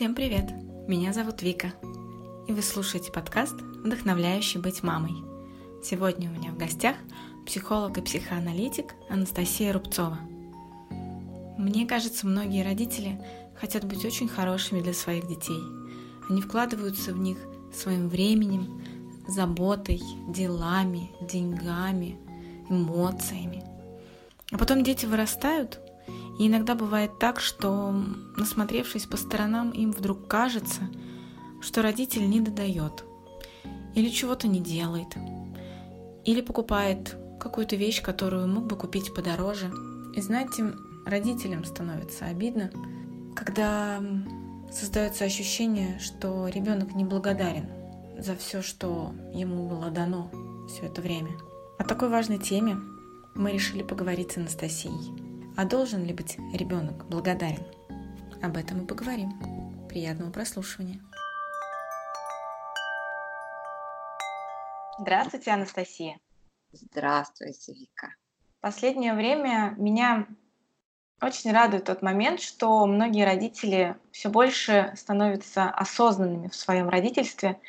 Всем привет! Меня зовут Вика, и вы слушаете подкаст «Вдохновляющий быть мамой». Сегодня у меня в гостях психолог и психоаналитик Анастасия Рубцова. Мне кажется, многие родители хотят быть очень хорошими для своих детей. Они вкладываются в них своим временем, заботой, делами, деньгами, эмоциями. А потом дети вырастают, и иногда бывает так, что, насмотревшись по сторонам, им вдруг кажется, что родитель не додает, или чего-то не делает, или покупает какую-то вещь, которую мог бы купить подороже. И знаете, родителям становится обидно, когда создается ощущение, что ребенок неблагодарен за все, что ему было дано все это время. О такой важной теме мы решили поговорить с Анастасией. А должен ли быть ребенок благодарен? Об этом мы поговорим. Приятного прослушивания. Здравствуйте, Анастасия. Здравствуйте, Вика. Последнее время меня очень радует тот момент, что многие родители все больше становятся осознанными в своем родительстве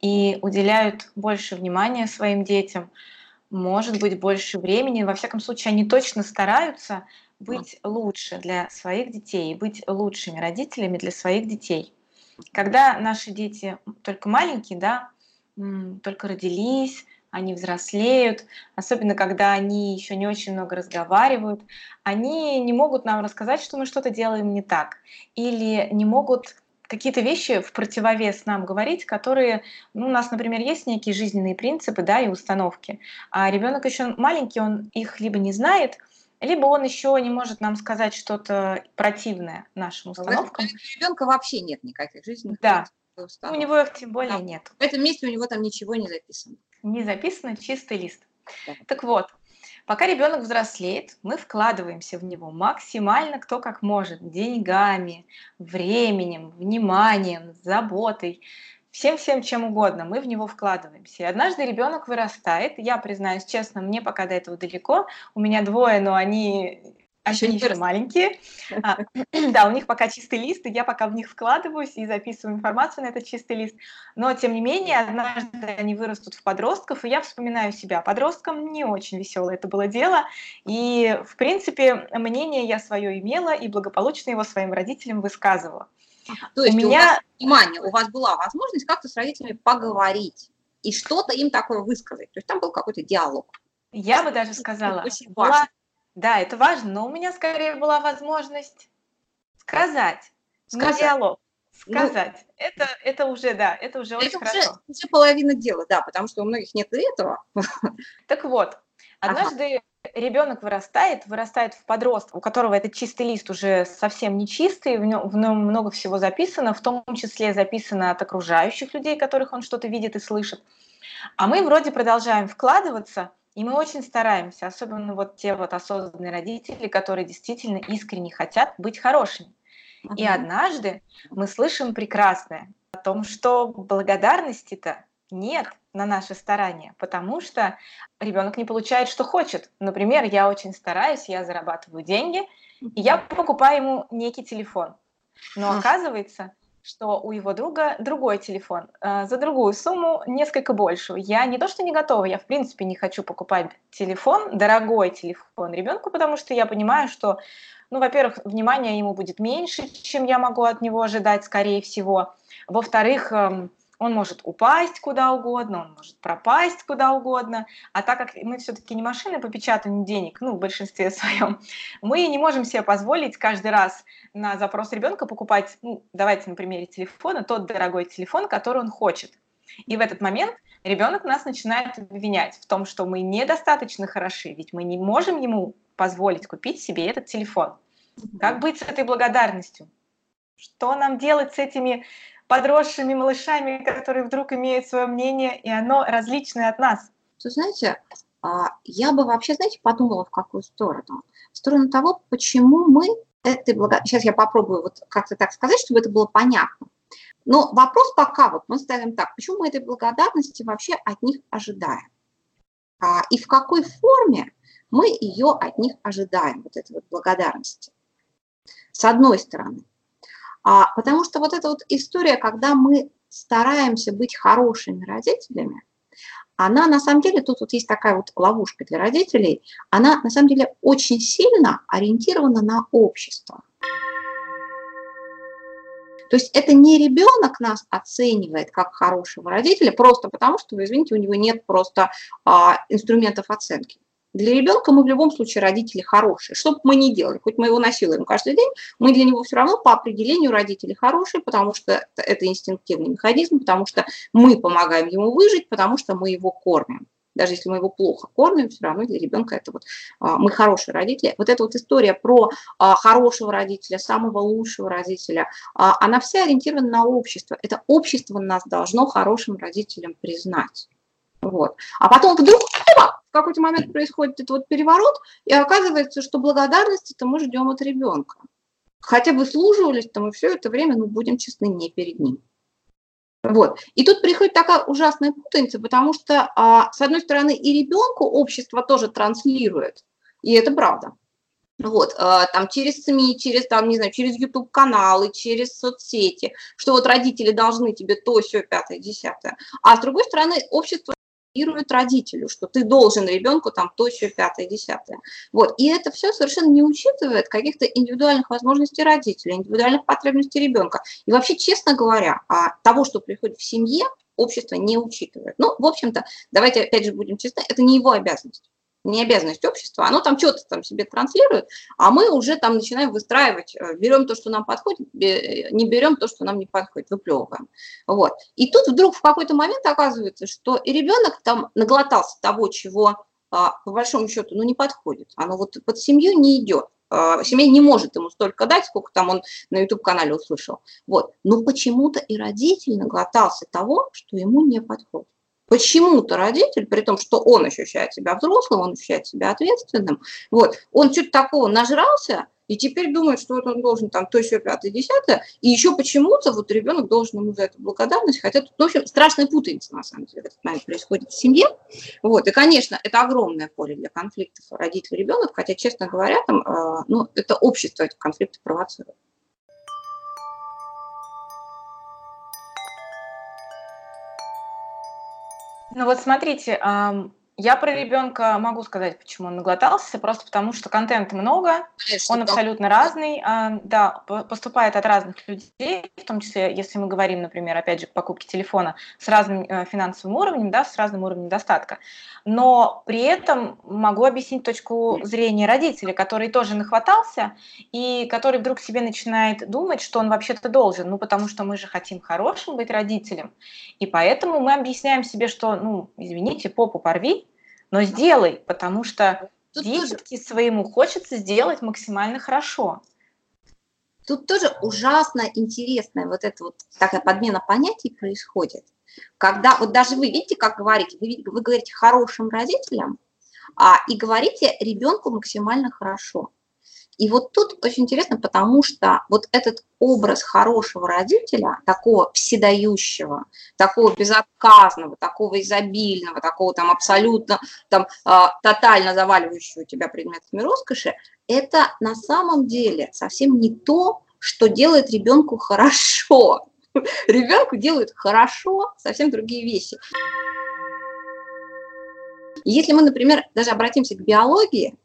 и уделяют больше внимания своим детям, может быть, больше времени. Во всяком случае, они точно стараются быть лучше для своих детей, быть лучшими родителями для своих детей. Когда наши дети только маленькие, да, только родились, они взрослеют, особенно когда они еще не очень много разговаривают, они не могут нам рассказать, что мы что-то делаем не так, или не могут какие-то вещи в противовес нам говорить, которые, ну, у нас, например, есть некие жизненные принципы, да, и установки, а ребенок еще маленький, он их либо не знает, либо он еще не может нам сказать что-то противное нашим установкам. У ребенка вообще нет никаких жизненных да. У него их тем более да. нет. В этом месте у него там ничего не записано. Не записано, чистый лист. Да. Так вот, пока ребенок взрослеет, мы вкладываемся в него максимально кто как может, деньгами, временем, вниманием, заботой всем-всем чем угодно, мы в него вкладываемся. И однажды ребенок вырастает, я признаюсь честно, мне пока до этого далеко, у меня двое, но они еще не еще маленькие. А, да, у них пока чистый лист, и я пока в них вкладываюсь и записываю информацию на этот чистый лист. Но, тем не менее, однажды они вырастут в подростков, и я вспоминаю себя. Подростком не очень веселое это было дело. И, в принципе, мнение я свое имела и благополучно его своим родителям высказывала. То есть у, меня... у вас, внимание, у вас была возможность как-то с родителями поговорить и что-то им такое высказать. То есть там был какой-то диалог. Я бы даже сказала, была... да, это важно, но у меня скорее была возможность сказать, сказать. диалог, ну, сказать. Ну, это, это уже, да, это уже это очень уже, хорошо. уже половина дела, да, потому что у многих нет этого. Так вот, однажды ага ребенок вырастает, вырастает в подростка, у которого этот чистый лист уже совсем не чистый, в нем, в нем много всего записано, в том числе записано от окружающих людей, которых он что-то видит и слышит. А мы вроде продолжаем вкладываться, и мы очень стараемся, особенно вот те вот осознанные родители, которые действительно искренне хотят быть хорошими. Uh-huh. И однажды мы слышим прекрасное о том, что благодарности-то нет на наши старания, потому что ребенок не получает, что хочет. Например, я очень стараюсь, я зарабатываю деньги, и я покупаю ему некий телефон. Но оказывается, что у его друга другой телефон э, за другую сумму несколько больше. Я не то что не готова, я в принципе не хочу покупать телефон, дорогой телефон ребенку, потому что я понимаю, что, ну, во-первых, внимания ему будет меньше, чем я могу от него ожидать, скорее всего. Во-вторых, э, он может упасть куда угодно, он может пропасть куда угодно. А так как мы все-таки не машины по печатанию денег, ну, в большинстве своем, мы не можем себе позволить каждый раз на запрос ребенка покупать, ну, давайте на примере телефона, тот дорогой телефон, который он хочет. И в этот момент ребенок нас начинает обвинять в том, что мы недостаточно хороши, ведь мы не можем ему позволить купить себе этот телефон. Как быть с этой благодарностью? Что нам делать с этими подросшими малышами, которые вдруг имеют свое мнение, и оно различное от нас. Вы знаете, а, я бы вообще, знаете, подумала в какую сторону? В сторону того, почему мы этой благо... Сейчас я попробую вот как-то так сказать, чтобы это было понятно. Но вопрос пока вот мы ставим так, почему мы этой благодарности вообще от них ожидаем? А, и в какой форме мы ее от них ожидаем, вот этой вот благодарности? С одной стороны. А, потому что вот эта вот история, когда мы стараемся быть хорошими родителями, она на самом деле, тут вот есть такая вот ловушка для родителей, она на самом деле очень сильно ориентирована на общество. То есть это не ребенок нас оценивает как хорошего родителя просто потому, что, извините, у него нет просто а, инструментов оценки. Для ребенка мы в любом случае родители хорошие. Что бы мы ни делали, хоть мы его насилуем каждый день, мы для него все равно по определению родители хорошие, потому что это инстинктивный механизм, потому что мы помогаем ему выжить, потому что мы его кормим. Даже если мы его плохо кормим, все равно для ребенка это вот а, мы хорошие родители. Вот эта вот история про а, хорошего родителя, самого лучшего родителя, а, она вся ориентирована на общество. Это общество нас должно хорошим родителям признать. Вот. А потом вдруг в какой-то момент происходит этот вот переворот, и оказывается, что благодарности-то мы ждем от ребенка. Хотя выслуживались-то мы все это время, ну, будем честны, не перед ним. Вот. И тут приходит такая ужасная путаница, потому что, а, с одной стороны, и ребенку общество тоже транслирует, и это правда. Вот, а, там через СМИ, через, там, не знаю, через YouTube-каналы, через соцсети, что вот родители должны тебе то, все, пятое, десятое. А с другой стороны, общество транслирует родителю, что ты должен ребенку там то, еще пятое, десятое. Вот. И это все совершенно не учитывает каких-то индивидуальных возможностей родителя, индивидуальных потребностей ребенка. И вообще, честно говоря, а того, что приходит в семье, общество не учитывает. Ну, в общем-то, давайте опять же будем честны, это не его обязанность не обязанность общества, оно там что-то там себе транслирует, а мы уже там начинаем выстраивать, э, берем то, что нам подходит, не берем то, что нам не подходит, выплевываем. Вот. И тут вдруг в какой-то момент оказывается, что и ребенок там наглотался того, чего а, по большому счету ну, не подходит, оно вот под семью не идет. А, семья не может ему столько дать, сколько там он на YouTube-канале услышал. Вот. Но почему-то и родитель наглотался того, что ему не подходит. Почему-то родитель, при том, что он ощущает себя взрослым, он ощущает себя ответственным, вот, он что-то такого нажрался, и теперь думает, что вот он должен там то, еще пятое, десятое, и еще почему-то вот ребенок должен ему за это благодарность, хотя тут, в общем, страшная путаница, на самом деле, в этот момент происходит в семье, вот, и, конечно, это огромное поле для конфликтов родитель-ребенок, хотя, честно говоря, там, э, ну, это общество эти конфликты провоцирует. Ну вот смотрите, я про ребенка могу сказать, почему он наглотался, просто потому что контента много, Конечно, он абсолютно да. разный, да, поступает от разных людей, в том числе, если мы говорим, например, опять же, покупки телефона с разным э, финансовым уровнем, да, с разным уровнем достатка. Но при этом могу объяснить точку зрения родителя, который тоже нахватался и который вдруг себе начинает думать, что он вообще-то должен, ну потому что мы же хотим хорошим быть родителем, и поэтому мы объясняем себе, что, ну, извините, попу порви, но сделай, потому что тоже... своему хочется сделать максимально хорошо. Тут тоже ужасно интересная вот эта вот такая подмена понятий происходит. Когда, вот даже вы видите, как говорите, вы, вы говорите хорошим родителям, а, и говорите ребенку максимально хорошо. И вот тут очень интересно, потому что вот этот образ хорошего родителя, такого вседающего, такого безотказного, такого изобильного, такого там абсолютно там а, тотально заваливающего тебя предметами роскоши, это на самом деле совсем не то, что делает ребенку хорошо. Ребенку делают хорошо совсем другие вещи. Если мы, например, даже обратимся к биологии,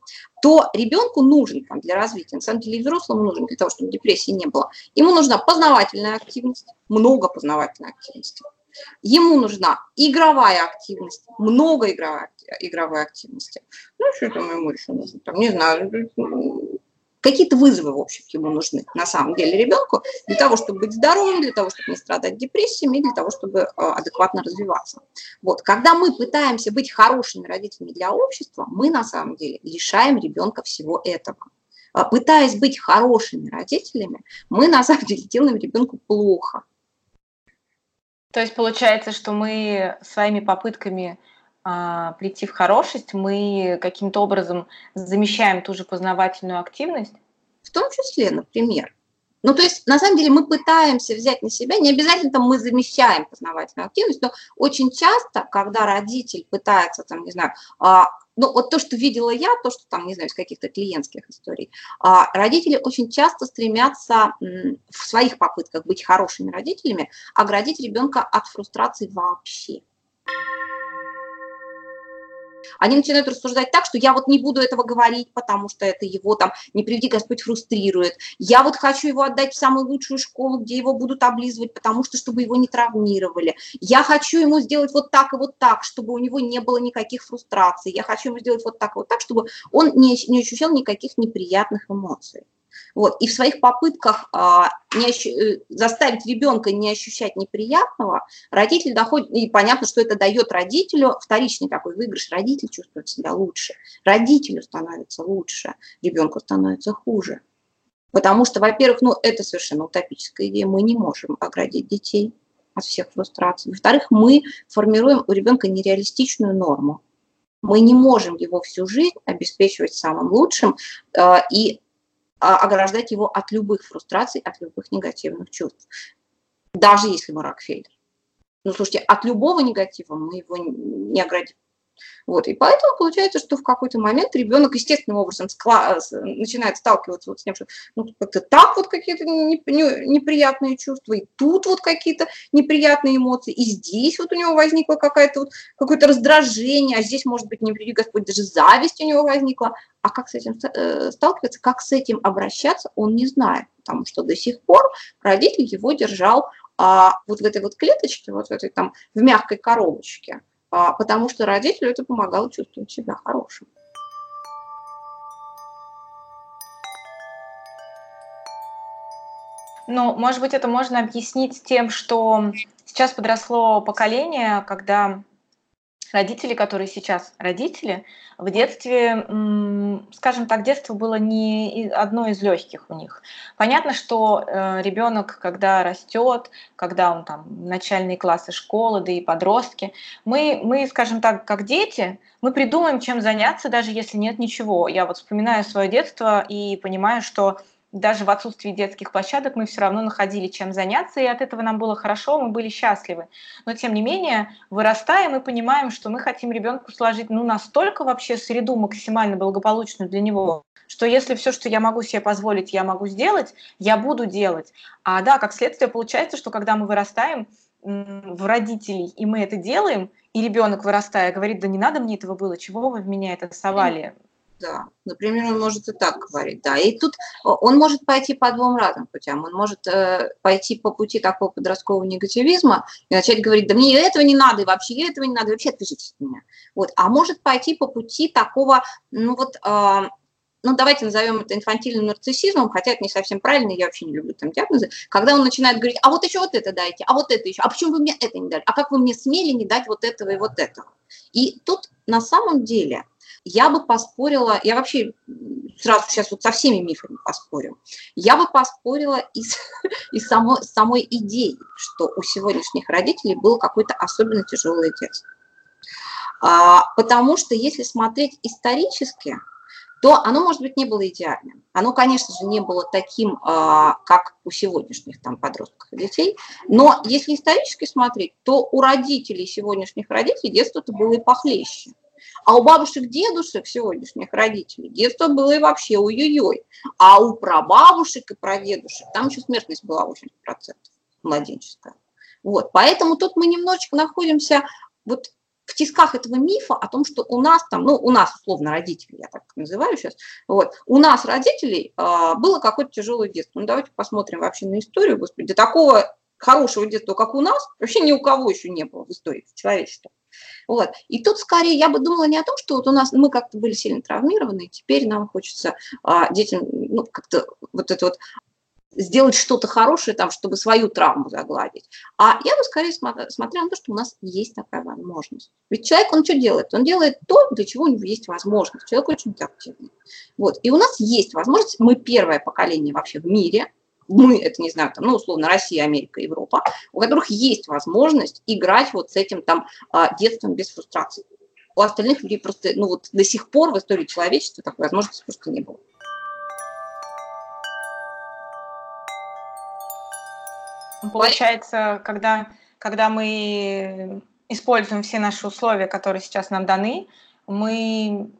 то ребенку нужен там, для развития, на самом деле и взрослому нужен для того, чтобы депрессии не было, ему нужна познавательная активность, много познавательной активности. Ему нужна игровая активность, много игровой, игровой активности. Ну, что там ему еще нужно? Там, не знаю, Какие-то вызовы, в общем, ему нужны на самом деле ребенку для того, чтобы быть здоровым, для того, чтобы не страдать депрессиями, для того, чтобы э, адекватно развиваться. Вот. Когда мы пытаемся быть хорошими родителями для общества, мы на самом деле лишаем ребенка всего этого. А пытаясь быть хорошими родителями, мы на самом деле делаем ребенку плохо. То есть получается, что мы своими попытками прийти в хорошесть, мы каким-то образом замещаем ту же познавательную активность? В том числе, например. Ну, то есть, на самом деле, мы пытаемся взять на себя, не обязательно там мы замещаем познавательную активность, но очень часто, когда родитель пытается, там, не знаю, а, ну, вот то, что видела я, то, что там, не знаю, из каких-то клиентских историй, а, родители очень часто стремятся в своих попытках быть хорошими родителями оградить ребенка от фрустрации вообще они начинают рассуждать так, что я вот не буду этого говорить, потому что это его там, не приведи Господь, фрустрирует. Я вот хочу его отдать в самую лучшую школу, где его будут облизывать, потому что, чтобы его не травмировали. Я хочу ему сделать вот так и вот так, чтобы у него не было никаких фрустраций. Я хочу ему сделать вот так и вот так, чтобы он не, не ощущал никаких неприятных эмоций. Вот. И в своих попытках а, не ощу... Э, заставить ребенка не ощущать неприятного, родитель доходит, и понятно, что это дает родителю вторичный такой выигрыш, родитель чувствует себя лучше, родителю становится лучше, ребенку становится хуже. Потому что, во-первых, ну, это совершенно утопическая идея, мы не можем оградить детей от всех фрустраций. Во-вторых, мы формируем у ребенка нереалистичную норму. Мы не можем его всю жизнь обеспечивать самым лучшим, э, и а, ограждать его от любых фрустраций, от любых негативных чувств. Даже если мы Рокфеллер. Ну, слушайте, от любого негатива мы его не оградим. Вот, и поэтому получается, что в какой-то момент ребенок естественным образом скла- начинает сталкиваться вот с тем, что ну, как-то так вот какие-то неприятные чувства, и тут вот какие-то неприятные эмоции, и здесь вот у него возникло какое-то вот, какое-то раздражение, а здесь, может быть, не приведи Господь, даже зависть у него возникла. А как с этим э, сталкиваться, как с этим обращаться, он не знает, потому что до сих пор родитель его держал а, вот в этой вот клеточке, вот в этой там, в мягкой коробочке – потому что родителю это помогало чувствовать себя хорошим. Ну, может быть, это можно объяснить тем, что сейчас подросло поколение, когда родители, которые сейчас родители, в детстве, скажем так, детство было не одно из легких у них. Понятно, что э, ребенок, когда растет, когда он там начальные классы школы, да и подростки, мы, мы, скажем так, как дети, мы придумаем, чем заняться, даже если нет ничего. Я вот вспоминаю свое детство и понимаю, что даже в отсутствии детских площадок мы все равно находили чем заняться, и от этого нам было хорошо, мы были счастливы. Но тем не менее, вырастая, мы понимаем, что мы хотим ребенку сложить ну, настолько вообще среду максимально благополучную для него, что если все, что я могу себе позволить, я могу сделать, я буду делать. А да, как следствие получается, что когда мы вырастаем в родителей, и мы это делаем, и ребенок, вырастая, говорит, да не надо мне этого было, чего вы в меня это совали? Да, например, он может и так говорить, да. И тут он может пойти по двум разным путям. Он может э, пойти по пути такого подросткового негативизма и начать говорить, да мне этого не надо, и вообще этого не надо, и вообще отпишитесь от меня. Вот. А может пойти по пути такого, ну вот, э, ну давайте назовем это инфантильным нарциссизмом, хотя это не совсем правильно, я вообще не люблю там диагнозы, когда он начинает говорить, а вот еще вот это дайте, а вот это еще, а почему вы мне это не дали, а как вы мне смели не дать вот этого и вот этого. И тут на самом деле я бы поспорила, я вообще сразу сейчас вот со всеми мифами поспорю, я бы поспорила из, из самой, самой идеи, что у сегодняшних родителей было какое-то особенно тяжелое детство. А, потому что если смотреть исторически, то оно, может быть, не было идеальным. Оно, конечно же, не было таким, а, как у сегодняшних там подростков и детей. Но если исторически смотреть, то у родителей сегодняшних родителей детство-то было и похлеще. А у бабушек, дедушек сегодняшних родителей детство было и вообще ой-ой-ой. А у прабабушек и прадедушек там еще смертность была 80% младенческая. Вот, поэтому тут мы немножечко находимся вот в тисках этого мифа о том, что у нас там, ну, у нас, условно, родители, я так называю сейчас, вот, у нас, родителей, э, было какое-то тяжелое детство. Ну, давайте посмотрим вообще на историю, господи, такого хорошего детства, как у нас, вообще ни у кого еще не было в истории человечества. Вот. И тут скорее я бы думала не о том, что вот у нас мы как-то были сильно травмированы, и теперь нам хочется а, детям ну, как-то вот это вот сделать что-то хорошее там, чтобы свою травму загладить. А я бы скорее смотрела на то, что у нас есть такая возможность. Ведь человек, он что делает? Он делает то, для чего у него есть возможность. Человек очень активный. Вот. И у нас есть возможность, мы первое поколение вообще в мире, мы, это не знаю, там, ну, условно, Россия, Америка, Европа, у которых есть возможность играть вот с этим там а, детством без фрустрации. У остальных людей просто, ну, вот до сих пор в истории человечества такой возможности просто не было. Получается, когда, когда мы используем все наши условия, которые сейчас нам даны, мы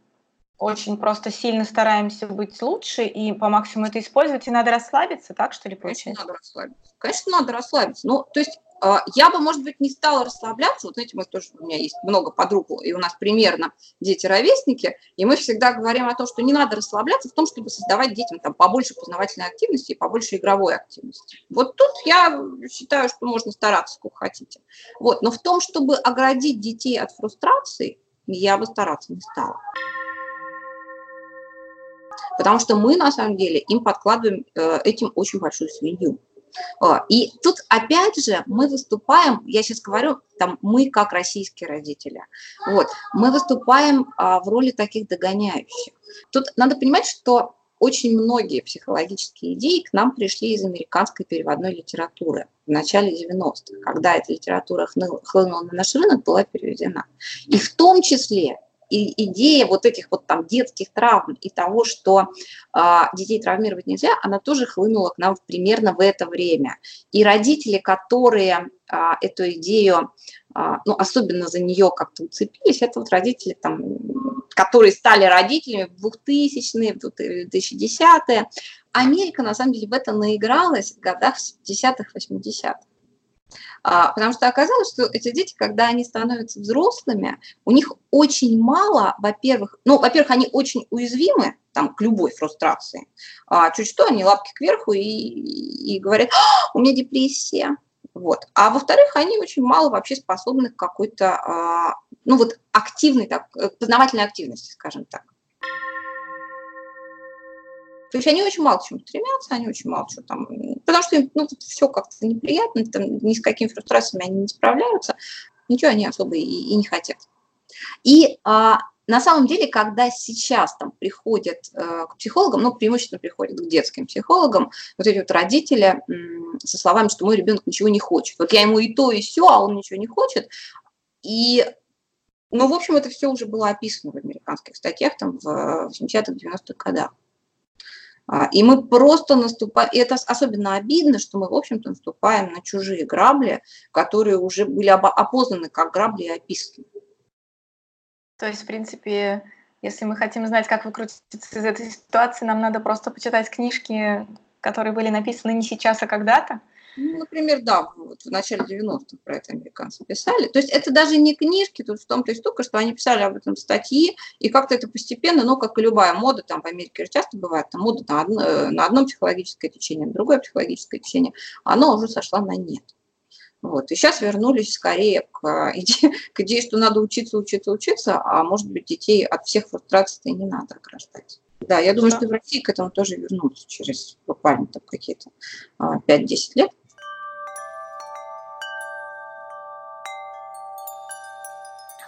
очень просто сильно стараемся быть лучше и по максимуму это использовать, и надо расслабиться, так что ли получается? Конечно, надо расслабиться. Конечно, надо расслабиться. Ну, то есть а, я бы, может быть, не стала расслабляться. Вот знаете, мы тоже, у меня есть много подруг, и у нас примерно дети-ровесники, и мы всегда говорим о том, что не надо расслабляться в том, чтобы создавать детям там побольше познавательной активности и побольше игровой активности. Вот тут я считаю, что можно стараться, сколько хотите. Вот, но в том, чтобы оградить детей от фрустрации, я бы стараться не стала. Потому что мы, на самом деле, им подкладываем э, этим очень большую свинью. А, и тут опять же мы выступаем, я сейчас говорю, там мы как российские родители, вот, мы выступаем а, в роли таких догоняющих. Тут надо понимать, что очень многие психологические идеи к нам пришли из американской переводной литературы в начале 90-х, когда эта литература хлынула на наш рынок, была переведена. И в том числе и идея вот этих вот там детских травм и того, что а, детей травмировать нельзя, она тоже хлынула к нам примерно в это время. И родители, которые а, эту идею, а, ну, особенно за нее как-то уцепились, это вот родители, там, которые стали родителями в 2000-е, в 2010-е. Америка, на самом деле, в это наигралась в годах 70-х, 80-х. А, потому что оказалось, что эти дети, когда они становятся взрослыми, у них очень мало, во-первых, ну, во-первых, они очень уязвимы там, к любой фрустрации. А чуть что, они лапки кверху и, и говорят, «А, у меня депрессия. Вот. А во-вторых, они очень мало вообще способны к какой-то, а, ну вот, активной, так, познавательной активности, скажем так. То есть они очень мало к чему стремятся, они очень мало чего там, потому что им ну, все как-то неприятно, там, ни с какими фрустрациями они не справляются, ничего они особо и, и не хотят. И а, на самом деле, когда сейчас там приходят э, к психологам, ну, преимущественно приходят к детским психологам, вот эти вот родители м, со словами, что мой ребенок ничего не хочет. Вот я ему и то, и все, а он ничего не хочет. И, ну, в общем, это все уже было описано в американских статьях там в 80-х, 90-х годах. А, и мы просто наступаем, и это особенно обидно, что мы, в общем-то, наступаем на чужие грабли, которые уже были опознаны как грабли и описаны. То есть, в принципе, если мы хотим знать, как выкрутиться из этой ситуации, нам надо просто почитать книжки, которые были написаны не сейчас, а когда-то? Ну, например, да, вот в начале 90-х про это американцы писали. То есть это даже не книжки, тут в том-то и штука, что они писали об этом статьи, и как-то это постепенно, ну, как и любая мода, там в Америке часто бывает, там мода на одно, э, на одно психологическое течение, на другое психологическое течение, оно уже сошло на нет. Вот. И сейчас вернулись скорее к идее, к идее, что надо учиться, учиться, учиться, а может быть детей от всех фрустраций-то и не надо ограждать. Да, я думаю, что в России к этому тоже вернутся через буквально там какие-то 5-10 а, лет.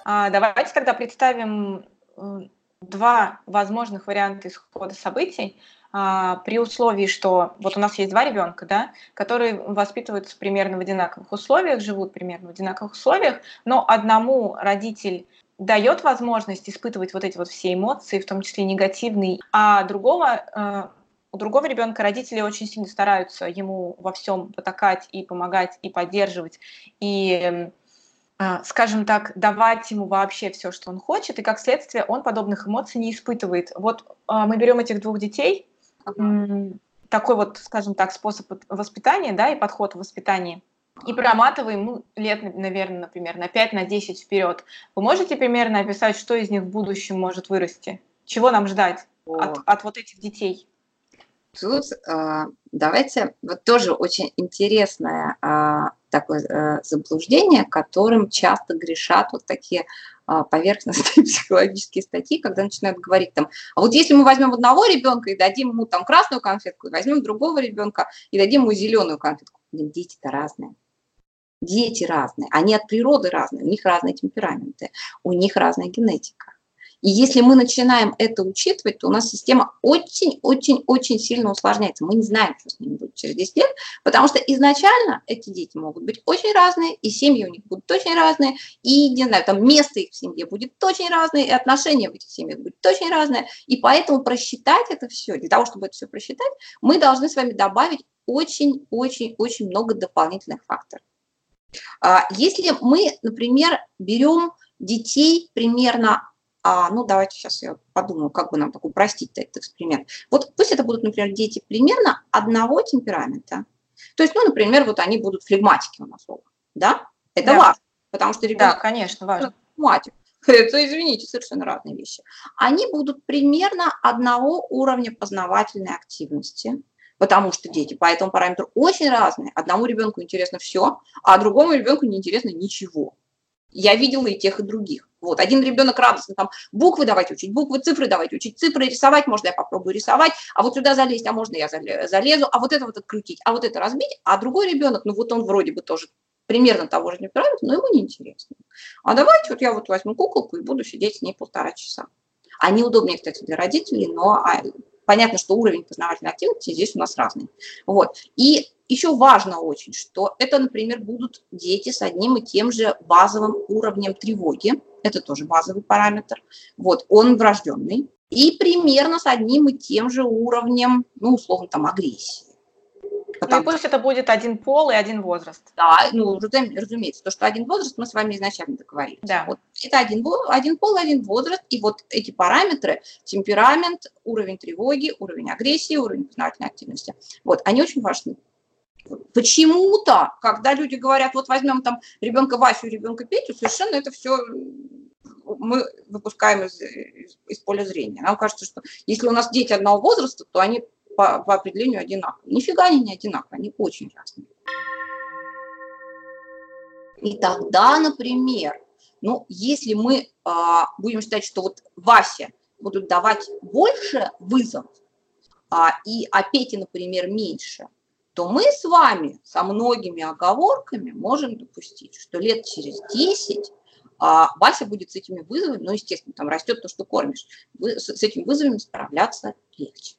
Давайте тогда представим два возможных варианта исхода событий а, при условии, что вот у нас есть два ребенка, да, которые воспитываются примерно в одинаковых условиях, живут примерно в одинаковых условиях, но одному родитель дает возможность испытывать вот эти вот все эмоции, в том числе негативные, а другого э, у другого ребенка родители очень сильно стараются ему во всем потакать и помогать и поддерживать. И а, скажем так, давать ему вообще все, что он хочет, и как следствие он подобных эмоций не испытывает. Вот а, мы берем этих двух детей, такой вот, скажем так, способ воспитания, да, и подход в воспитании, и проматываем, ну, лет, наверное, например, на 5, на 10 вперед. Вы можете примерно описать, что из них в будущем может вырасти? Чего нам ждать от, от вот этих детей? Тут э, давайте, вот тоже очень интересное э, такое э, заблуждение, которым часто грешат вот такие э, поверхностные психологические статьи, когда начинают говорить там, а вот если мы возьмем одного ребенка и дадим ему там красную конфетку, и возьмем другого ребенка и дадим ему зеленую конфетку, дети-то разные. Дети разные, они от природы разные, у них разные темпераменты, у них разная генетика. И если мы начинаем это учитывать, то у нас система очень-очень-очень сильно усложняется. Мы не знаем, что с ними будет через 10 лет, потому что изначально эти дети могут быть очень разные, и семьи у них будут очень разные, и, не знаю, там место их в семье будет очень разное, и отношения в этих семьях будут очень разные. И поэтому просчитать это все, для того, чтобы это все просчитать, мы должны с вами добавить очень-очень-очень много дополнительных факторов. А, если мы, например, берем детей примерно а, ну давайте сейчас я подумаю, как бы нам так упростить этот эксперимент. Вот пусть это будут, например, дети примерно одного темперамента. То есть, ну, например, вот они будут флегматики у нас оба, да? Это да. важно, потому что ребенок... Да, конечно, важно. Флегматик. Это, извините, совершенно разные вещи. Они будут примерно одного уровня познавательной активности, потому что дети по этому параметру очень разные. Одному ребенку интересно все, а другому ребенку не интересно ничего. Я видела и тех, и других. Вот, один ребенок радостно там буквы давайте учить, буквы, цифры давайте учить, цифры рисовать, можно я попробую рисовать, а вот сюда залезть, а можно я залезу, а вот это вот открутить, а вот это разбить, а другой ребенок, ну вот он вроде бы тоже примерно того же темперамента, но ему неинтересно. А давайте вот я вот возьму куколку и буду сидеть с ней полтора часа. Они удобнее, кстати, для родителей, но а, понятно, что уровень познавательной активности здесь у нас разный. Вот. И еще важно очень, что это, например, будут дети с одним и тем же базовым уровнем тревоги. Это тоже базовый параметр. Вот, он врожденный. И примерно с одним и тем же уровнем, ну, условно, там, агрессии. Потому... Ну, пусть это будет один пол и один возраст. Да, ну, разумеется, то, что один возраст, мы с вами изначально договорились. Да. Вот это один, один пол, один возраст, и вот эти параметры, темперамент, уровень тревоги, уровень агрессии, уровень познавательной активности, вот, они очень важны. Почему-то, когда люди говорят, вот возьмем там ребенка Васю, ребенка Петю, совершенно это все мы выпускаем из, из, из поля зрения. Нам кажется, что если у нас дети одного возраста, то они по, по определению одинаковые. Нифига они не одинаковые, они очень разные. И тогда, например, ну, если мы а, будем считать, что вот Васе будут давать больше вызовов, а, и а Пете, например, меньше, то мы с вами со многими оговорками можем допустить, что лет через 10 а, Вася будет с этими вызовами, ну, естественно, там растет то, что кормишь, с, с этими вызовами справляться легче.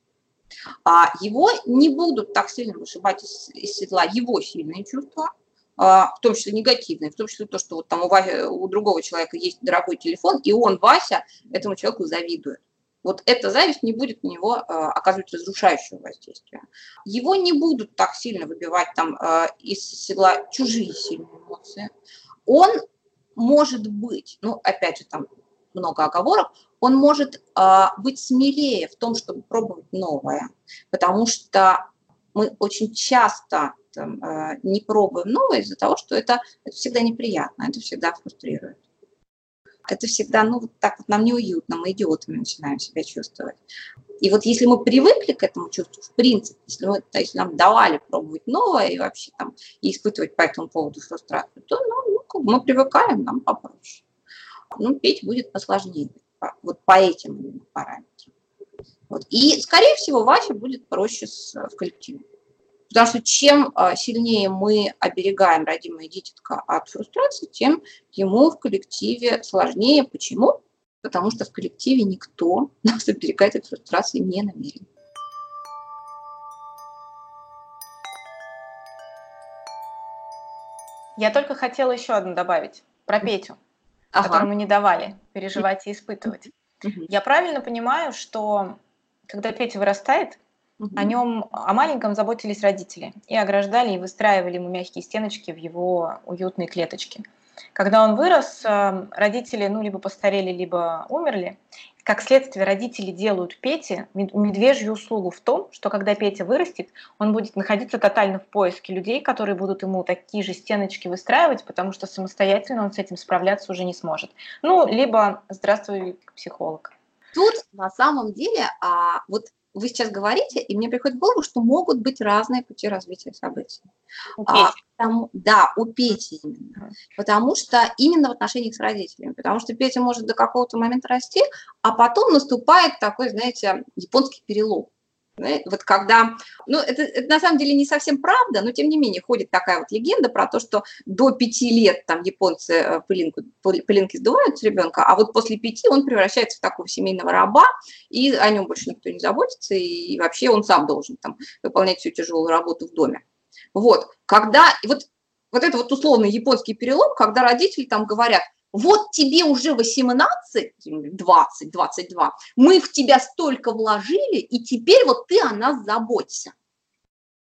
А его не будут так сильно вышибать из, из седла его сильные чувства, а, в том числе негативные, в том числе то, что вот там у, Вася, у другого человека есть дорогой телефон, и он, Вася, этому человеку завидует. Вот эта зависть не будет на него э, оказывать разрушающего воздействия. Его не будут так сильно выбивать там э, из седла чужие сильные эмоции. Он может быть, ну, опять же, там много оговорок, он может э, быть смелее в том, чтобы пробовать новое, потому что мы очень часто там, э, не пробуем новое из-за того, что это, это всегда неприятно, это всегда фрустрирует. Это всегда, ну, вот так вот нам неуютно, мы идиотами начинаем себя чувствовать. И вот если мы привыкли к этому чувству, в принципе, если, мы, то есть нам давали пробовать новое и вообще там и испытывать по этому поводу фрустрацию, то ну, ну, мы привыкаем, нам попроще. Ну, петь будет посложнее вот по этим параметрам. Вот. И, скорее всего, Вася будет проще с, в коллективе. Потому что чем а, сильнее мы оберегаем родимое дитятко от фрустрации, тем ему в коллективе сложнее. Почему? Потому что в коллективе никто нас оберегать от фрустрации не намерен. Я только хотела еще одну добавить про Петю ага. которому не давали переживать и испытывать. Я правильно понимаю, что когда Петя вырастает, угу. о нем, о маленьком заботились родители и ограждали и выстраивали ему мягкие стеночки в его уютные клеточки. Когда он вырос, э, родители, ну, либо постарели, либо умерли, как следствие, родители делают Пете медвежью услугу в том, что когда Петя вырастет, он будет находиться тотально в поиске людей, которые будут ему такие же стеночки выстраивать, потому что самостоятельно он с этим справляться уже не сможет. Ну, либо здравствуй, психолог. Тут на самом деле а, вот вы сейчас говорите, и мне приходит в голову, что могут быть разные пути развития событий. У а, потому, да, у Пети именно. Потому что именно в отношениях с родителями. Потому что Петя может до какого-то момента расти, а потом наступает такой, знаете, японский перелом. Вот когда, ну это, это на самом деле не совсем правда, но тем не менее ходит такая вот легенда про то, что до пяти лет там японцы э, пылинку, пылинки сдувают с ребенка, а вот после пяти он превращается в такого семейного раба, и о нем больше никто не заботится, и вообще он сам должен там выполнять всю тяжелую работу в доме. Вот, когда, вот, вот это вот условный японский перелом, когда родители там говорят – вот тебе уже 18, 20, 22, мы в тебя столько вложили, и теперь вот ты о нас заботься.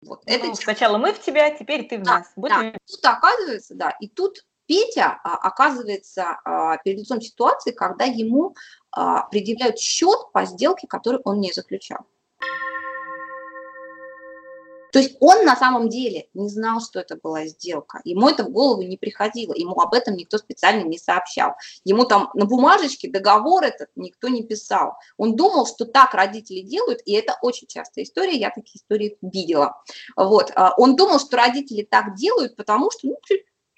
Вот, ну, это... Сначала мы в тебя, теперь ты в да, нас. Будь да. Тут оказывается, да, и тут Петя а, оказывается а, перед лицом ситуации, когда ему а, предъявляют счет по сделке, которую он не заключал. То есть он на самом деле не знал, что это была сделка. Ему это в голову не приходило, ему об этом никто специально не сообщал. Ему там на бумажечке договор этот никто не писал. Он думал, что так родители делают, и это очень частая история, я такие истории видела. Вот. Он думал, что родители так делают, потому что ну,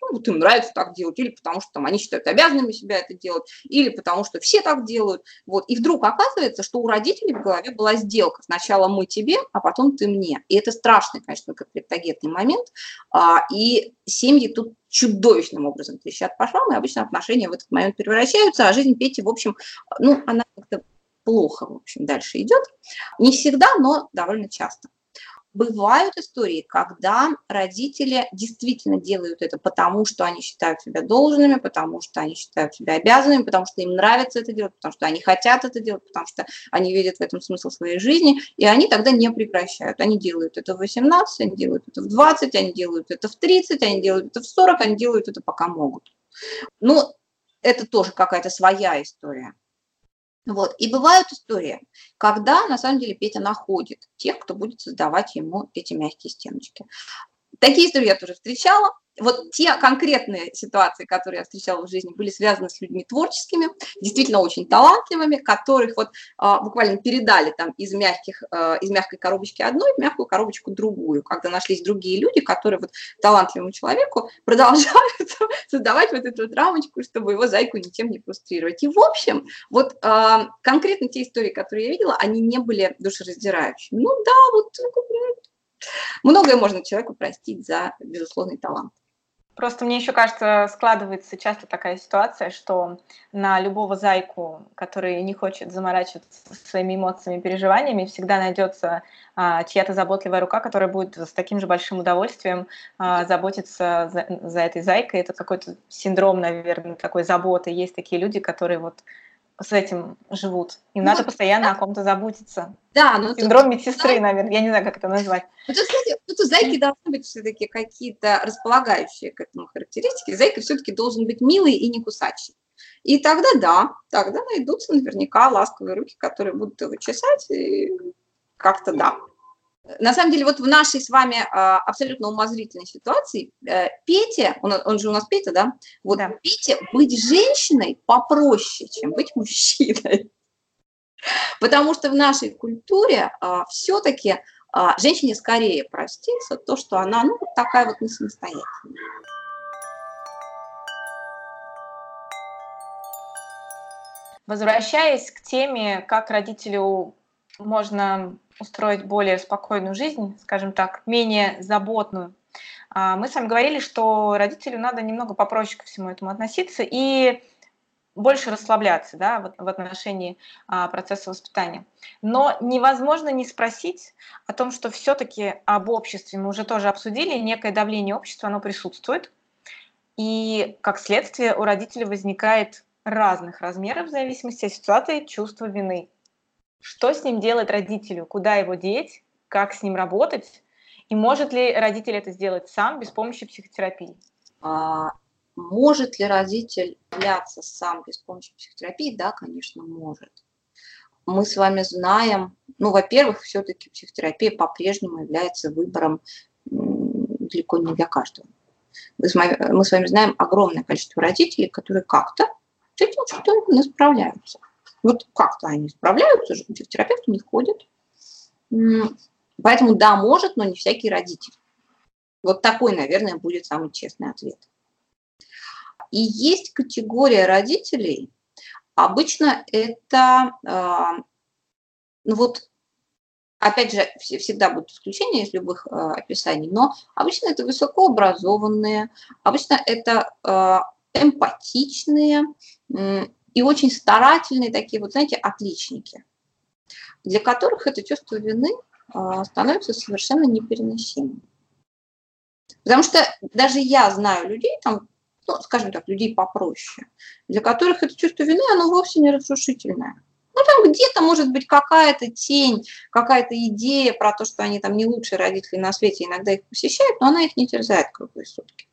ну, вот им нравится так делать, или потому что там, они считают обязанными себя это делать, или потому что все так делают. Вот. И вдруг оказывается, что у родителей в голове была сделка. Сначала мы тебе, а потом ты мне. И это страшный, конечно, конфликтогенный момент. А, и семьи тут чудовищным образом трещат по швам, и обычно отношения в этот момент превращаются, а жизнь Пети, в общем, ну, она как-то плохо, в общем, дальше идет. Не всегда, но довольно часто. Бывают истории, когда родители действительно делают это потому, что они считают себя должными, потому что они считают себя обязанными, потому что им нравится это делать, потому что они хотят это делать, потому что они видят в этом смысл своей жизни, и они тогда не прекращают. Они делают это в 18, они делают это в 20, они делают это в 30, они делают это в 40, они делают это пока могут. Ну, это тоже какая-то своя история. Вот. И бывают истории, когда на самом деле Петя находит тех, кто будет создавать ему эти мягкие стеночки. Такие истории я тоже встречала. Вот те конкретные ситуации, которые я встречала в жизни, были связаны с людьми творческими, действительно очень талантливыми, которых вот а, буквально передали там из, мягких, а, из мягкой коробочки одной в мягкую коробочку другую, когда нашлись другие люди, которые вот талантливому человеку продолжают создавать вот эту вот рамочку, чтобы его зайку ничем не фрустрировать. И в общем, вот а, конкретно те истории, которые я видела, они не были душераздирающими. Ну да, вот Многое можно человеку простить за безусловный талант. Просто мне еще кажется, складывается часто такая ситуация, что на любого зайку, который не хочет заморачиваться своими эмоциями, переживаниями, всегда найдется а, чья-то заботливая рука, которая будет с таким же большим удовольствием а, заботиться за, за этой зайкой. Это какой-то синдром, наверное, такой заботы. Есть такие люди, которые вот с этим живут. Им ну, надо постоянно да. о ком-то заботиться. Да, ну синдром медсестры, да. наверное, я не знаю, как это назвать. Ну, тут, кстати, тут у зайки должны быть все-таки какие-то располагающие к этому характеристики. Зайка все-таки должен быть милый и не кусачий. И тогда да, тогда найдутся наверняка ласковые руки, которые будут его чесать, и как-то да. На самом деле, вот в нашей с вами а, абсолютно умозрительной ситуации э, Петя, он, он же у нас Петя, да? Вот да. Петя быть женщиной попроще, чем быть мужчиной. Потому что в нашей культуре а, все-таки а, женщине скорее простится то, что она, ну, вот такая вот не самостоятельная. Возвращаясь к теме, как родителю можно устроить более спокойную жизнь, скажем так, менее заботную, а, мы с вами говорили, что родителю надо немного попроще ко всему этому относиться и больше расслабляться да, в отношении а, процесса воспитания. Но невозможно не спросить о том, что все-таки об обществе мы уже тоже обсудили, некое давление общества, оно присутствует. И как следствие у родителей возникает разных размеров в зависимости от ситуации чувство вины. Что с ним делать родителю? Куда его деть? Как с ним работать? И может ли родитель это сделать сам без помощи психотерапии? А, может ли родитель являться сам без помощи психотерапии? Да, конечно, может. Мы с вами знаем, ну, во-первых, все-таки психотерапия по-прежнему является выбором далеко не для каждого. Мы с, вами, знаем огромное количество родителей, которые как-то с этим что-то справляются. Вот как-то они справляются, же, к терапевту не ходят. Поэтому да, может, но не всякий родитель. Вот такой, наверное, будет самый честный ответ. И есть категория родителей, обычно это, э, ну вот, опять же, всегда будут исключения из любых э, описаний, но обычно это высокообразованные, обычно это э, эмпатичные, и очень старательные такие вот, знаете, отличники, для которых это чувство вины а, становится совершенно непереносимым. Потому что даже я знаю людей, там, ну, скажем так, людей попроще, для которых это чувство вины, оно вовсе не разрушительное. Ну, там где-то может быть какая-то тень, какая-то идея про то, что они там не лучшие родители на свете, иногда их посещают, но она их не терзает круглые сутки.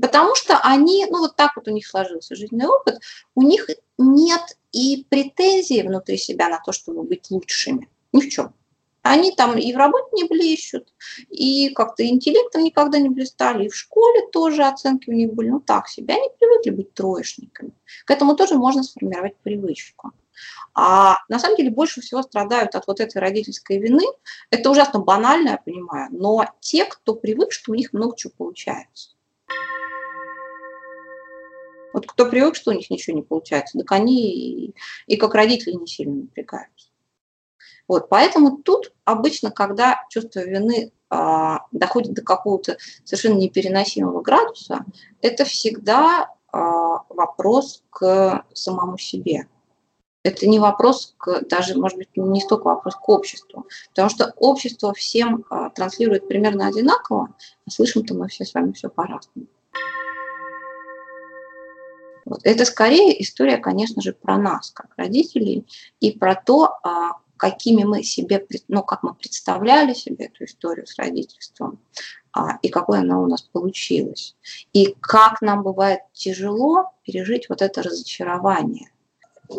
Потому что они, ну вот так вот у них сложился жизненный опыт, у них нет и претензий внутри себя на то, чтобы быть лучшими. Ни в чем. Они там и в работе не блещут, и как-то интеллектом никогда не блистали, и в школе тоже оценки у них были, ну так себе, они привыкли быть троечниками. К этому тоже можно сформировать привычку. А на самом деле больше всего страдают от вот этой родительской вины. Это ужасно банально, я понимаю, но те, кто привык, что у них много чего получается. Вот кто привык, что у них ничего не получается, так они и, и как родители не сильно напрягаются. Вот, поэтому тут обычно, когда чувство вины а, доходит до какого-то совершенно непереносимого градуса, это всегда а, вопрос к самому себе. Это не вопрос к, даже, может быть, не столько вопрос к обществу, потому что общество всем а, транслирует примерно одинаково, а слышим-то мы все с вами все по-разному. Это скорее история, конечно же, про нас, как родителей, и про то, а, какими мы себе, ну, как мы представляли себе эту историю с родительством, а, и какой она у нас получилась. И как нам бывает тяжело пережить вот это разочарование.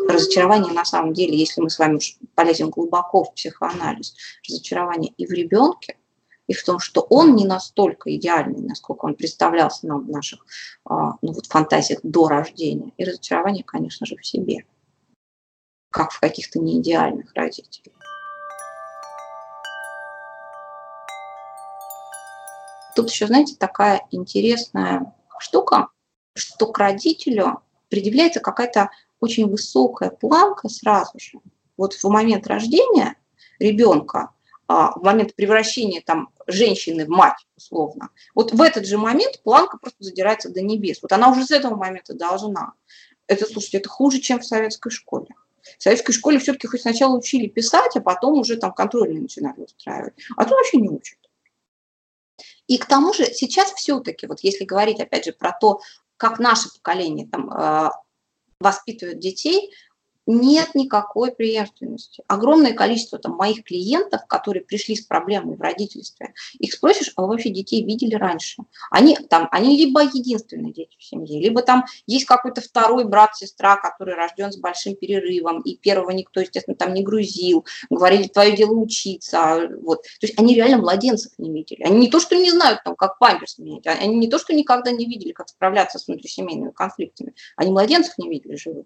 Разочарование на самом деле, если мы с вами полезем глубоко в психоанализ, разочарование и в ребенке, и в том, что он не настолько идеальный, насколько он представлялся нам в наших а, ну, вот, фантазиях до рождения, и разочарование, конечно же, в себе, как в каких-то неидеальных родителях. Тут еще, знаете, такая интересная штука, что к родителю предъявляется какая-то очень высокая планка сразу же. Вот в момент рождения ребенка а, в момент превращения там женщины в мать, условно, вот в этот же момент планка просто задирается до небес. Вот она уже с этого момента должна. Это, слушайте, это хуже, чем в советской школе. В советской школе все-таки хоть сначала учили писать, а потом уже там контрольные начинали устраивать. А тут вообще не учат. И к тому же сейчас все-таки, вот если говорить опять же про то, как наше поколение там, э, воспитывает детей, нет никакой преемственности. Огромное количество там, моих клиентов, которые пришли с проблемой в родительстве, их спросишь, а вы вообще детей видели раньше? Они, там, они либо единственные дети в семье, либо там есть какой-то второй брат, сестра, который рожден с большим перерывом, и первого никто, естественно, там не грузил, говорили, твое дело учиться. Вот. То есть они реально младенцев не видели. Они не то, что не знают, там, как памперс менять, они не то, что никогда не видели, как справляться с внутрисемейными конфликтами, они младенцев не видели живых.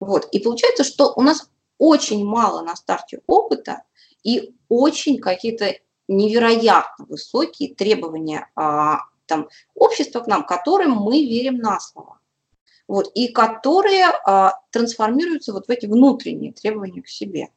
Вот. И получается, что у нас очень мало на старте опыта и очень какие-то невероятно высокие требования а, там, общества к нам, которым мы верим на слово. Вот, и которые а, трансформируются вот в эти внутренние требования к себе.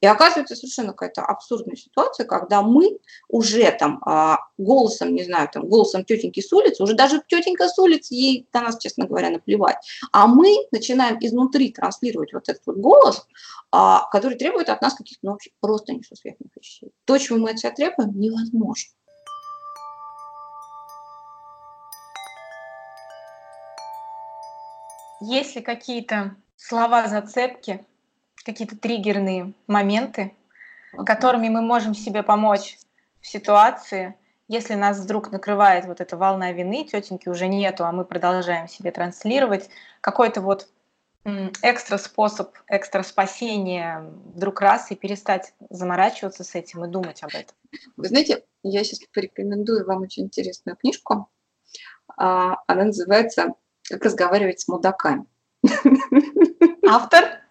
И оказывается совершенно какая-то абсурдная ситуация, когда мы уже там а, голосом, не знаю, там голосом тетеньки с улицы, уже даже тетенька с улицы, ей на нас, честно говоря, наплевать, а мы начинаем изнутри транслировать вот этот вот голос, а, который требует от нас каких-то ну, вообще просто несусветных вещей. То, чего мы от себя требуем, невозможно. Есть ли какие-то слова зацепки, какие-то триггерные моменты, которыми мы можем себе помочь в ситуации, если нас вдруг накрывает вот эта волна вины, тетеньки уже нету, а мы продолжаем себе транслировать, какой-то вот экстра способ, экстра спасения вдруг раз и перестать заморачиваться с этим и думать об этом. Вы знаете, я сейчас порекомендую вам очень интересную книжку. А, она называется «Как разговаривать с мудаками». Автор?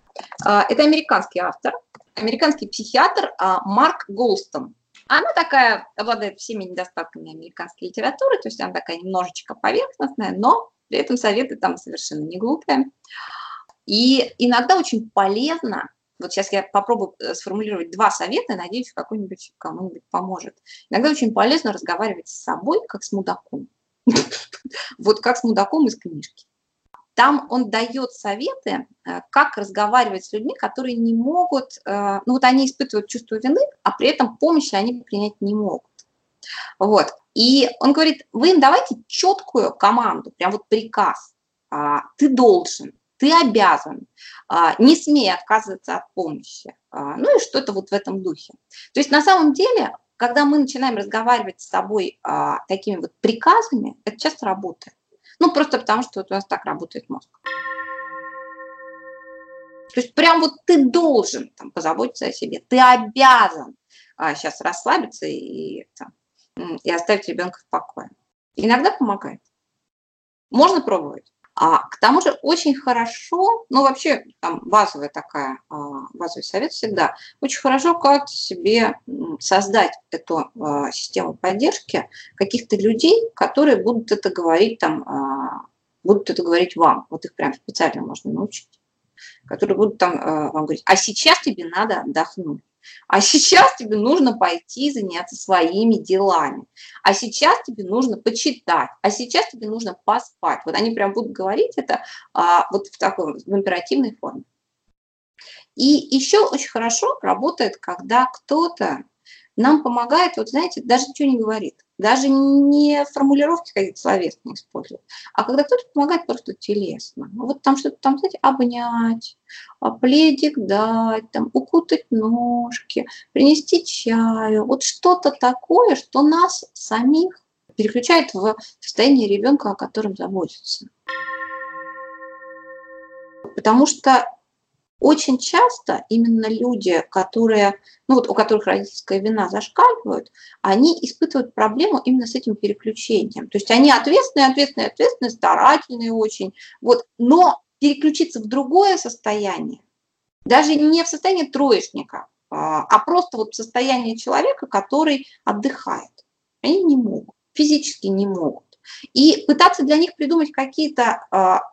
А, это американский автор, американский психиатр а, Марк Голстон. Она такая, обладает всеми недостатками американской литературы, то есть она такая немножечко поверхностная, но при этом советы там совершенно не глупые. И иногда очень полезно, вот сейчас я попробую э, сформулировать два совета, надеюсь, какой-нибудь кому-нибудь поможет. Иногда очень полезно разговаривать с собой, как с мудаком. Вот как с мудаком из книжки. Там он дает советы, э, как разговаривать с людьми, которые не могут, э, ну вот они испытывают чувство вины, а при этом помощи они принять не могут. Вот. И он говорит, вы им давайте четкую команду, прям вот приказ. А, ты должен, ты обязан, а, не смей отказываться от помощи. А, ну и что-то вот в этом духе. То есть на самом деле когда мы начинаем разговаривать с собой такими вот приказами, это часто работает. Ну, просто потому, что у нас так работает мозг. То есть прям вот ты должен там, позаботиться о себе, ты обязан а, сейчас расслабиться и, там, и оставить ребенка в покое. Иногда помогает. Можно пробовать. А к тому же очень хорошо, ну вообще там базовая такая, а, базовый совет всегда, очень хорошо как себе создать эту а, систему поддержки каких-то людей, которые будут это говорить там, а, будут это говорить вам. Вот их прям специально можно научить. Которые будут там вам говорить, а сейчас тебе надо отдохнуть. А сейчас тебе нужно пойти заняться своими делами. А сейчас тебе нужно почитать. А сейчас тебе нужно поспать. Вот они прям будут говорить это а, вот в такой в императивной форме. И еще очень хорошо работает, когда кто-то нам помогает, вот знаете, даже ничего не говорит, даже не формулировки какие-то словесные использует, а когда кто-то помогает просто телесно. Ну, вот там что-то там, знаете, обнять, а, пледик дать, там, укутать ножки, принести чаю, вот что-то такое, что нас самих переключает в состояние ребенка, о котором заботится. Потому что очень часто именно люди, которые, ну вот у которых родительская вина зашкаливают, они испытывают проблему именно с этим переключением. То есть они ответственные, ответственные, ответственные, старательные очень, вот, но переключиться в другое состояние, даже не в состояние троечника, а, а просто вот в состояние человека, который отдыхает. Они не могут, физически не могут. И пытаться для них придумать какие-то а,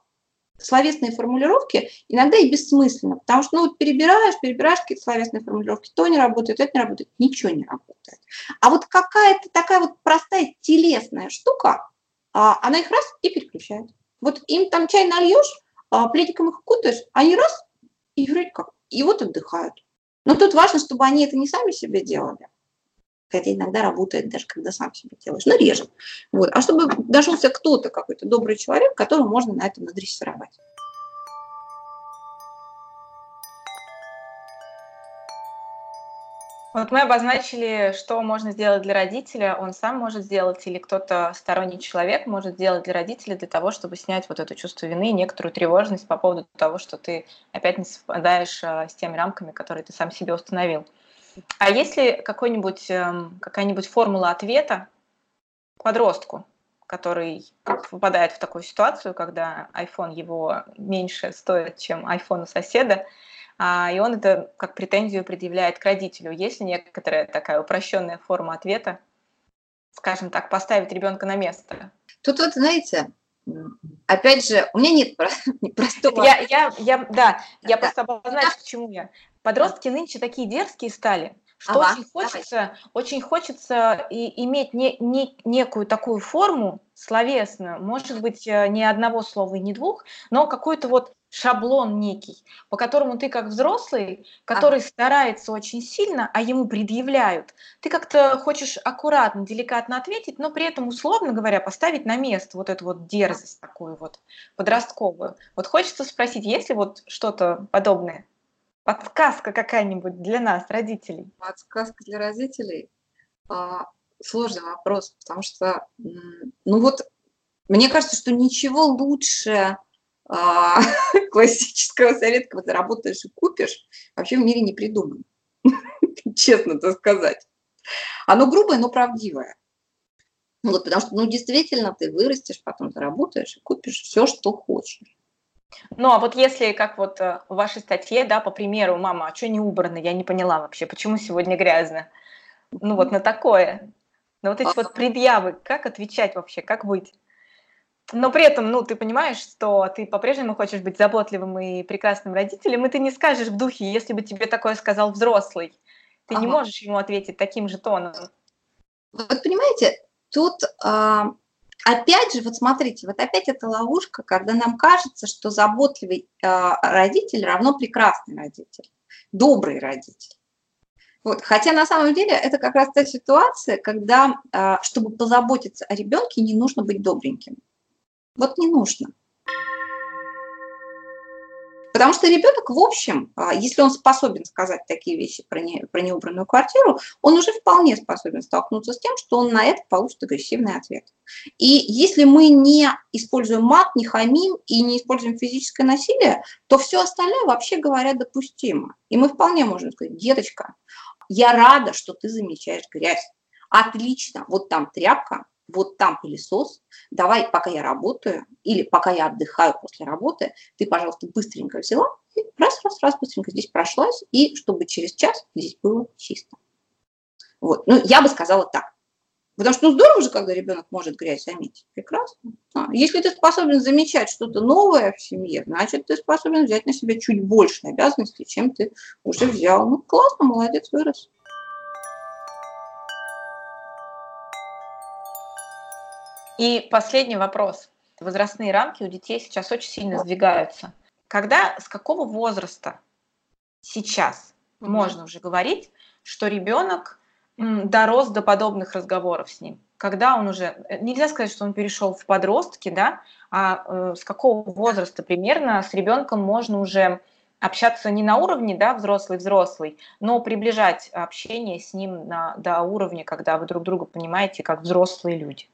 словесные формулировки иногда и бессмысленно, потому что ну, вот перебираешь, перебираешь какие-то словесные формулировки, то не работает, это не работает, ничего не работает. А вот какая-то такая вот простая телесная штука, а, она их раз и переключает. Вот им там чай нальешь, а, пледиком их укутаешь, они раз и вроде как, и вот отдыхают. Но тут важно, чтобы они это не сами себе делали, хотя иногда работает даже когда сам себе делаешь, но реже. Вот. А чтобы нашелся кто-то, какой-то добрый человек, которого можно на этом надрессировать. Вот мы обозначили, что можно сделать для родителя, он сам может сделать, или кто-то сторонний человек может сделать для родителя для того, чтобы снять вот это чувство вины, некоторую тревожность по поводу того, что ты опять не совпадаешь а, с теми рамками, которые ты сам себе установил. А есть ли какой-нибудь, эм, какая-нибудь формула ответа подростку, который попадает в такую ситуацию, когда iPhone его меньше стоит, чем iPhone у соседа, а, и он это как претензию предъявляет к родителю. Есть ли некоторая такая упрощенная форма ответа, скажем так, поставить ребенка на место? Тут вот, знаете, опять же, у меня нет простого... Я, я, я, да, я да. просто обозначу, к чему я. Подростки нынче такие дерзкие стали, что ага, очень хочется, давай. очень хочется и иметь не, не, некую такую форму словесную, может быть, э, не одного слова и не двух, но какой-то вот шаблон некий, по которому ты как взрослый, который ага. старается очень сильно, а ему предъявляют, ты как-то хочешь аккуратно, деликатно ответить, но при этом, условно говоря, поставить на место вот эту вот дерзость такую вот подростковую. Вот хочется спросить, есть ли вот что-то подобное? Подсказка какая-нибудь для нас, родителей? Подсказка для родителей? А, сложный вопрос, потому что, ну вот, мне кажется, что ничего лучше а, классического совета, когда ты и купишь, вообще в мире не придумано. Честно так сказать. Оно грубое, но правдивое. Вот, потому что, ну, действительно, ты вырастешь, потом заработаешь и купишь все, что хочешь. Ну, а вот если, как вот э, в вашей статье, да, по примеру, мама, а что не убрано, я не поняла вообще, почему сегодня грязно? Ну, вот на такое. На вот эти вот предъявы, как отвечать вообще, как быть? Но при этом, ну, ты понимаешь, что ты по-прежнему хочешь быть заботливым и прекрасным родителем, и ты не скажешь в духе, если бы тебе такое сказал взрослый. Ты ага. не можешь ему ответить таким же тоном. Вот понимаете, тут а, опять же, вот смотрите, вот опять эта ловушка, когда нам кажется, что заботливый а, родитель равно прекрасный родитель, добрый родитель. Вот. Хотя на самом деле это как раз та ситуация, когда, а, чтобы позаботиться о ребенке, не нужно быть добреньким. Вот не нужно. Потому что ребенок, в общем, а, если он способен сказать такие вещи про, не, про неубранную квартиру, он уже вполне способен столкнуться с тем, что он на это получит агрессивный ответ. И если мы не используем мат, не хамим и не используем физическое насилие, то все остальное, вообще говоря, допустимо. И мы вполне можем сказать, деточка, я рада, что ты замечаешь грязь. Отлично, вот там тряпка, вот там пылесос, давай, пока я работаю, или пока я отдыхаю после работы, ты, пожалуйста, быстренько взяла, и раз, раз, раз, быстренько здесь прошлась, и чтобы через час здесь было чисто. Вот, ну, я бы сказала так. Потому что, ну, здорово же, когда ребенок может грязь заметить. Прекрасно. А, если ты способен замечать что-то новое в семье, значит, ты способен взять на себя чуть больше обязанностей, чем ты уже взял. Ну, классно, молодец, вырос. И последний вопрос. Возрастные рамки у детей сейчас очень сильно сдвигаются. Когда, с какого возраста сейчас mm-hmm. можно уже говорить, что ребенок дорос до подобных разговоров с ним? Когда он уже, э, нельзя сказать, что он перешел в подростки, да, а э, с какого возраста примерно с ребенком можно уже общаться не на уровне, да, взрослый-взрослый, но приближать общение с ним на, до уровня, когда вы друг друга понимаете как взрослые люди?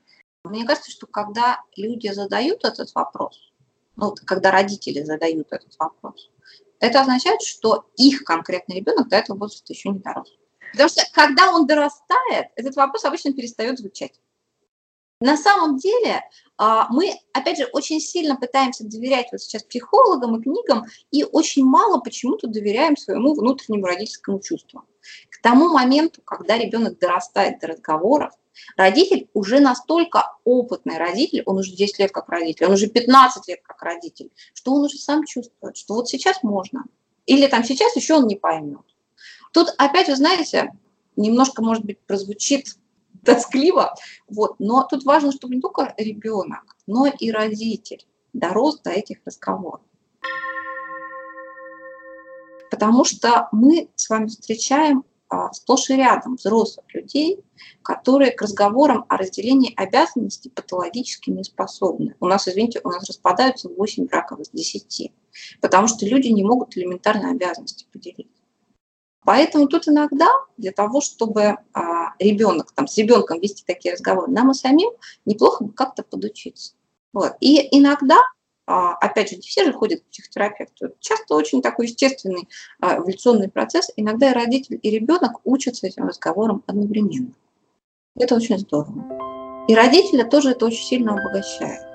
Мне кажется, что когда люди задают этот вопрос, ну, когда родители задают этот вопрос, это означает, что их конкретный ребенок до этого возраста еще не дорос. Потому что когда он дорастает, этот вопрос обычно перестает звучать. На самом деле а, мы, опять же, очень сильно пытаемся доверять вот сейчас психологам и книгам, и очень мало почему-то доверяем своему внутреннему родительскому чувству. К тому моменту, когда ребенок дорастает до разговоров, Родитель уже настолько опытный родитель, он уже 10 лет как родитель, он уже 15 лет как родитель, что он уже сам чувствует, что вот сейчас можно. Или там сейчас еще он не поймет. Тут опять, вы знаете, немножко, может быть, прозвучит тоскливо, вот, но тут важно, чтобы не только ребенок, но и родитель дорос до этих разговоров. Потому что мы с вами встречаем сплошь и рядом взрослых людей, которые к разговорам о разделении обязанностей патологически не способны. У нас, извините, у нас распадаются 8 браков из 10, потому что люди не могут элементарно обязанности поделить. Поэтому тут иногда для того, чтобы а, ребенок, там, с ребенком вести такие разговоры, нам и самим неплохо бы как-то подучиться. Вот. И иногда а, опять же, не все же ходят к психотерапевту. Часто очень такой естественный а, эволюционный процесс. Иногда и родитель, и ребенок учатся этим разговорам одновременно. Это очень здорово. И родителя тоже это очень сильно обогащает.